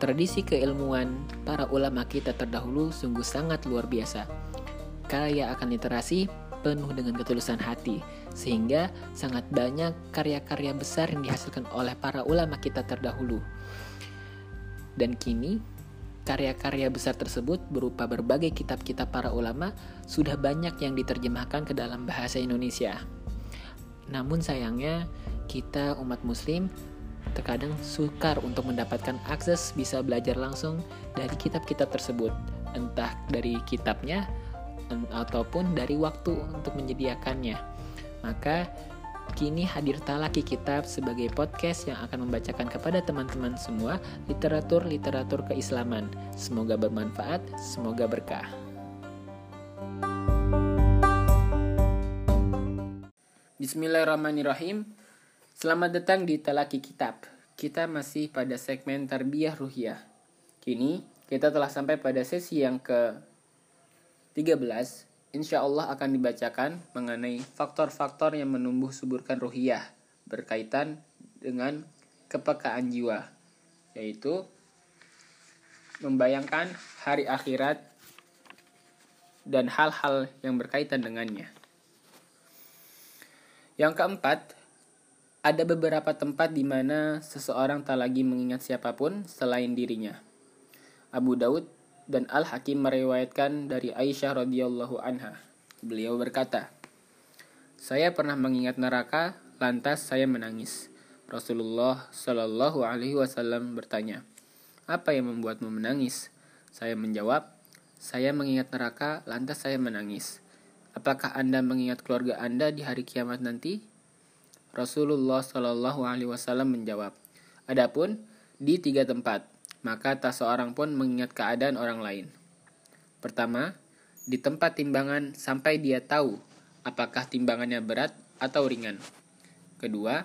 Tradisi keilmuan para ulama kita terdahulu sungguh sangat luar biasa. Kaya akan literasi, penuh dengan ketulusan hati, sehingga sangat banyak karya-karya besar yang dihasilkan oleh para ulama kita terdahulu. Dan kini, karya-karya besar tersebut berupa berbagai kitab-kitab para ulama sudah banyak yang diterjemahkan ke dalam bahasa Indonesia. Namun sayangnya, kita umat muslim terkadang sukar untuk mendapatkan akses bisa belajar langsung dari kitab-kitab tersebut, entah dari kitabnya ataupun dari waktu untuk menyediakannya. Maka kini hadir Talaki Kitab sebagai podcast yang akan membacakan kepada teman-teman semua literatur-literatur keislaman. Semoga bermanfaat, semoga berkah. Bismillahirrahmanirrahim. Selamat datang di Talaki Kitab. Kita masih pada segmen Tarbiyah Ruhiyah. Kini kita telah sampai pada sesi yang ke-13. Insya Allah akan dibacakan mengenai faktor-faktor yang menumbuh suburkan ruhiyah berkaitan dengan kepekaan jiwa, yaitu membayangkan hari akhirat dan hal-hal yang berkaitan dengannya. Yang keempat, ada beberapa tempat di mana seseorang tak lagi mengingat siapa pun selain dirinya. Abu Daud dan Al-Hakim meriwayatkan dari Aisyah radhiyallahu anha. Beliau berkata, "Saya pernah mengingat neraka, lantas saya menangis." Rasulullah Shallallahu alaihi wasallam bertanya, "Apa yang membuatmu menangis?" Saya menjawab, "Saya mengingat neraka, lantas saya menangis." Apakah Anda mengingat keluarga Anda di hari kiamat nanti? Rasulullah Shallallahu Alaihi Wasallam menjawab, Adapun di tiga tempat, maka tak seorang pun mengingat keadaan orang lain. Pertama, di tempat timbangan sampai dia tahu apakah timbangannya berat atau ringan. Kedua,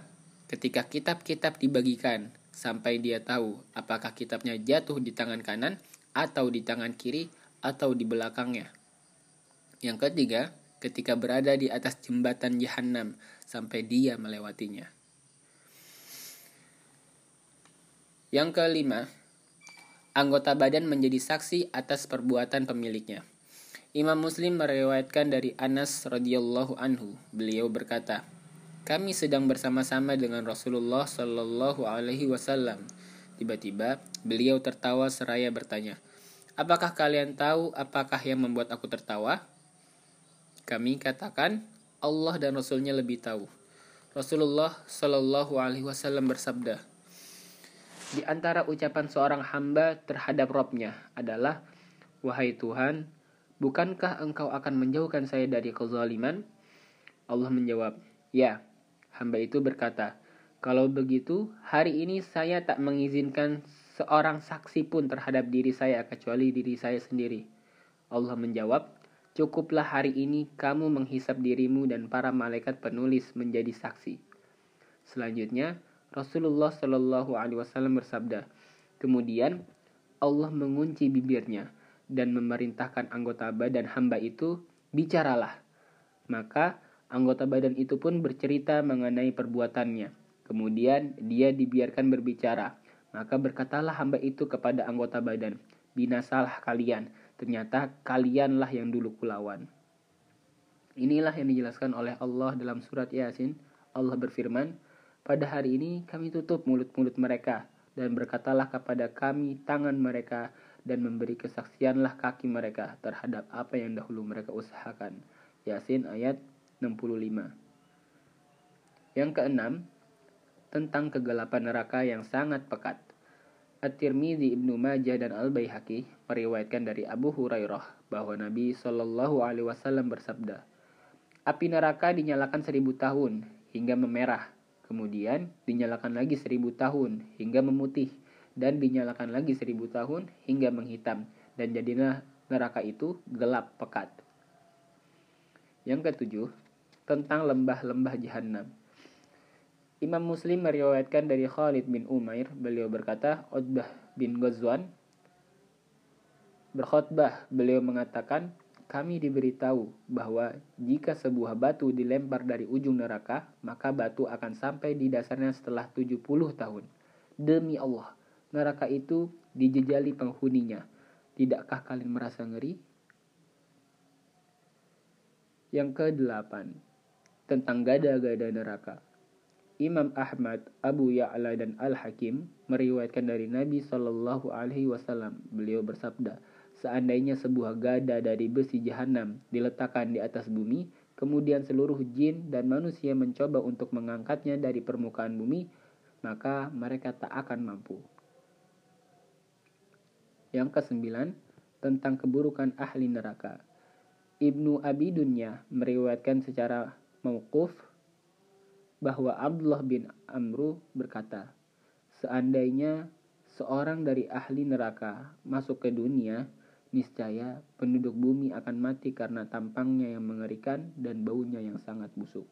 ketika kitab-kitab dibagikan sampai dia tahu apakah kitabnya jatuh di tangan kanan atau di tangan kiri atau di belakangnya. Yang ketiga, ketika berada di atas jembatan jahanam sampai dia melewatinya. Yang kelima, anggota badan menjadi saksi atas perbuatan pemiliknya. Imam Muslim meriwayatkan dari Anas radhiyallahu anhu. Beliau berkata, "Kami sedang bersama-sama dengan Rasulullah shallallahu alaihi wasallam. Tiba-tiba beliau tertawa seraya bertanya, "Apakah kalian tahu apakah yang membuat aku tertawa?" Kami katakan Allah dan Rasulnya lebih tahu. Rasulullah Shallallahu Alaihi Wasallam bersabda, di antara ucapan seorang hamba terhadap Robnya adalah, Wahai Tuhan, bukankah engkau akan menjauhkan saya dari kezaliman? Allah menjawab, Ya, hamba itu berkata, Kalau begitu, hari ini saya tak mengizinkan seorang saksi pun terhadap diri saya kecuali diri saya sendiri. Allah menjawab, Cukuplah hari ini kamu menghisap dirimu dan para malaikat penulis menjadi saksi. Selanjutnya, Rasulullah Shallallahu Alaihi Wasallam bersabda, kemudian Allah mengunci bibirnya dan memerintahkan anggota badan hamba itu bicaralah. Maka anggota badan itu pun bercerita mengenai perbuatannya. Kemudian dia dibiarkan berbicara. Maka berkatalah hamba itu kepada anggota badan, binasalah kalian Ternyata kalianlah yang dulu kulawan. Inilah yang dijelaskan oleh Allah dalam surat Yasin. Allah berfirman, pada hari ini kami tutup mulut-mulut mereka dan berkatalah kepada kami tangan mereka dan memberi kesaksianlah kaki mereka terhadap apa yang dahulu mereka usahakan. Yasin ayat 65. Yang keenam, tentang kegelapan neraka yang sangat pekat. At-Tirmidzi, Ibnu Majah dan Al-Baihaqi meriwayatkan dari Abu Hurairah bahwa Nabi Shallallahu alaihi wasallam bersabda, "Api neraka dinyalakan seribu tahun hingga memerah, kemudian dinyalakan lagi seribu tahun hingga memutih, dan dinyalakan lagi seribu tahun hingga menghitam, dan jadilah neraka itu gelap pekat." Yang ketujuh, tentang lembah-lembah jahanam. Imam Muslim meriwayatkan dari Khalid bin Umair, beliau berkata, Utbah bin Ghazwan berkhutbah, beliau mengatakan, kami diberitahu bahwa jika sebuah batu dilempar dari ujung neraka, maka batu akan sampai di dasarnya setelah 70 tahun. Demi Allah, neraka itu dijejali penghuninya. Tidakkah kalian merasa ngeri? Yang ke-8 tentang gada-gada neraka. Imam Ahmad, Abu Ya'la dan Al-Hakim meriwayatkan dari Nabi Shallallahu alaihi wasallam. Beliau bersabda, seandainya sebuah gada dari besi jahanam diletakkan di atas bumi, kemudian seluruh jin dan manusia mencoba untuk mengangkatnya dari permukaan bumi, maka mereka tak akan mampu. Yang kesembilan, tentang keburukan ahli neraka. Ibnu Abi Dunya meriwayatkan secara mauquf bahwa Abdullah bin Amru berkata, seandainya seorang dari ahli neraka masuk ke dunia, niscaya penduduk bumi akan mati karena tampangnya yang mengerikan dan baunya yang sangat busuk.